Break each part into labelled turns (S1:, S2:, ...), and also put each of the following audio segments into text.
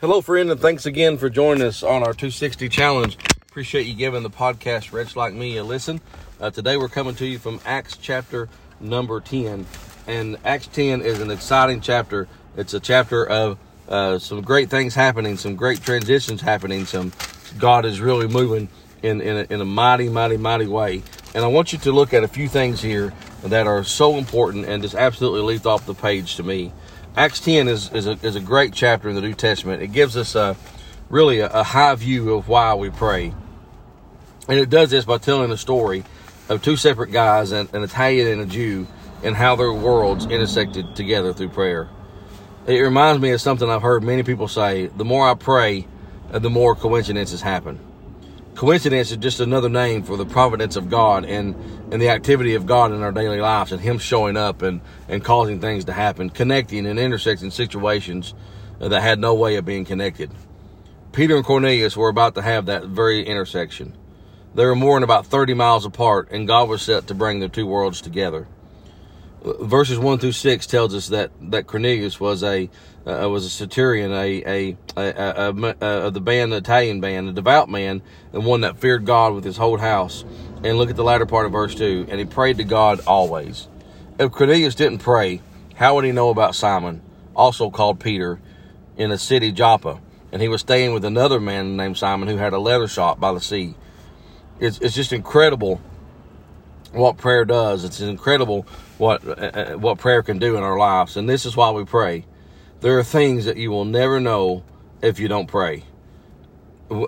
S1: Hello, friend, and thanks again for joining us on our 260 challenge. Appreciate you giving the podcast Wretch Like Me a listen. Uh, today we're coming to you from Acts chapter number 10. And Acts 10 is an exciting chapter. It's a chapter of uh, some great things happening, some great transitions happening, some God is really moving in, in, a, in a mighty, mighty, mighty way. And I want you to look at a few things here that are so important and just absolutely leaped off the page to me. Acts 10 is, is, a, is a great chapter in the New Testament. It gives us a, really a, a high view of why we pray. And it does this by telling the story of two separate guys, an, an Italian and a Jew, and how their worlds intersected together through prayer. It reminds me of something I've heard many people say the more I pray, the more coincidences happen coincidence is just another name for the providence of God and, and the activity of God in our daily lives and Him showing up and, and causing things to happen, connecting and intersecting situations that had no way of being connected. Peter and Cornelius were about to have that very intersection. They were more than about 30 miles apart, and God was set to bring the two worlds together verses one through six tells us that that Cornelius was a uh, was a centurion, a a, a, a, a the band, the Italian band, a devout man, and one that feared God with his whole house. And look at the latter part of verse two, and he prayed to God always. If Cornelius didn't pray, how would he know about Simon, also called Peter, in a city Joppa? And he was staying with another man named Simon who had a leather shop by the sea. It's it's just incredible what prayer does. It's incredible what uh, what prayer can do in our lives, and this is why we pray. There are things that you will never know if you don't pray.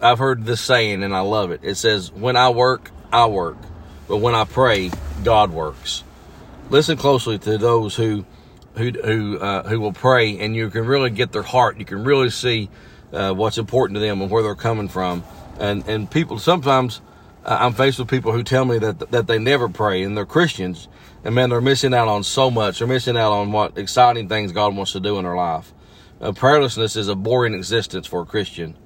S1: I've heard this saying, and I love it. It says, "When I work, I work, but when I pray, God works." Listen closely to those who who who uh, who will pray, and you can really get their heart. You can really see uh, what's important to them and where they're coming from. And and people sometimes I'm faced with people who tell me that that they never pray and they're Christians, and man, they're missing out on so much. They're missing out on what exciting things God wants to do in their life. Uh, prayerlessness is a boring existence for a Christian.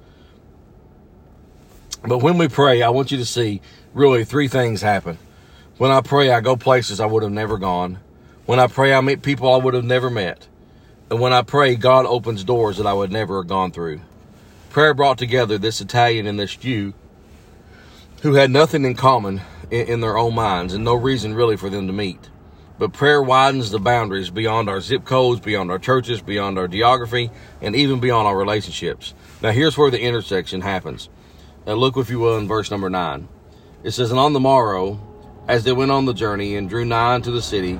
S1: But when we pray, I want you to see really three things happen. When I pray, I go places I would have never gone. When I pray, I meet people I would have never met. And when I pray, God opens doors that I would never have gone through. Prayer brought together this Italian and this Jew who had nothing in common in, in their own minds and no reason really for them to meet. But prayer widens the boundaries beyond our zip codes, beyond our churches, beyond our geography, and even beyond our relationships. Now, here's where the intersection happens. Now, look, if you will, in verse number 9. It says, And on the morrow, as they went on the journey and drew nigh unto the city,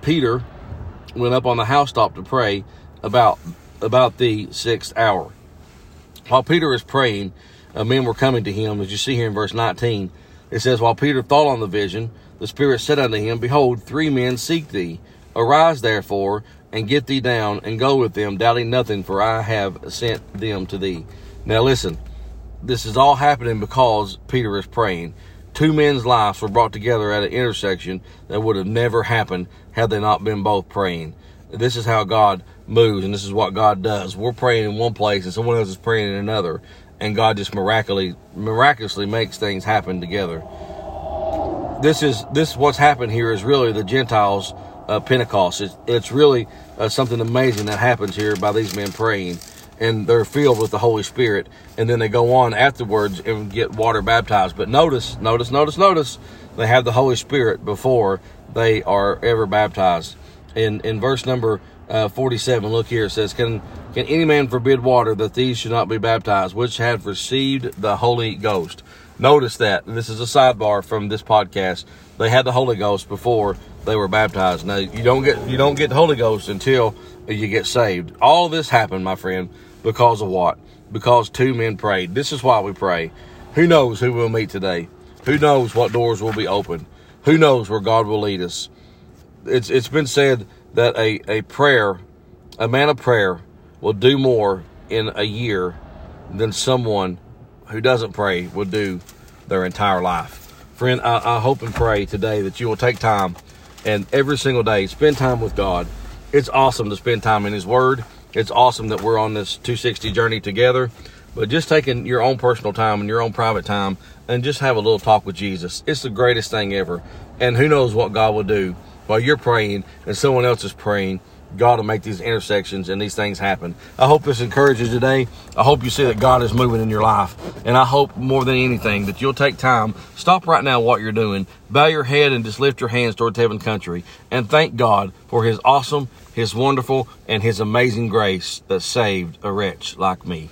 S1: Peter went up on the housetop to pray about, about the sixth hour. While Peter is praying, uh, men were coming to him, as you see here in verse 19. It says, While Peter thought on the vision, the Spirit said unto him, Behold, three men seek thee. Arise therefore, and get thee down, and go with them, doubting nothing, for I have sent them to thee. Now listen, this is all happening because Peter is praying. Two men's lives were brought together at an intersection that would have never happened had they not been both praying. This is how God moves, and this is what God does. We're praying in one place, and someone else is praying in another and God just miraculously miraculously makes things happen together. This is this what's happened here is really the Gentiles uh, Pentecost. It's, it's really uh, something amazing that happens here by these men praying, and they're filled with the Holy Spirit, and then they go on afterwards and get water baptized. But notice, notice, notice, notice, they have the Holy Spirit before they are ever baptized. In in verse number uh, 47, look here, it says, Can can any man forbid water that these should not be baptized, which have received the Holy Ghost? Notice that this is a sidebar from this podcast. They had the Holy Ghost before they were baptized. Now you don't get you don't get the Holy Ghost until you get saved. All this happened, my friend, because of what? Because two men prayed. This is why we pray. Who knows who we'll meet today? Who knows what doors will be opened? Who knows where God will lead us? It's it's been said that a, a prayer, a man of prayer, will do more in a year than someone who doesn't pray will do their entire life. Friend, I, I hope and pray today that you will take time and every single day spend time with God. It's awesome to spend time in His Word. It's awesome that we're on this 260 journey together. But just taking your own personal time and your own private time and just have a little talk with Jesus. It's the greatest thing ever. And who knows what God will do while you're praying and someone else is praying God will make these intersections and these things happen. I hope this encourages today. I hope you see that God is moving in your life. And I hope more than anything that you'll take time, stop right now what you're doing, bow your head and just lift your hands towards heaven country and thank God for his awesome, his wonderful, and his amazing grace that saved a wretch like me.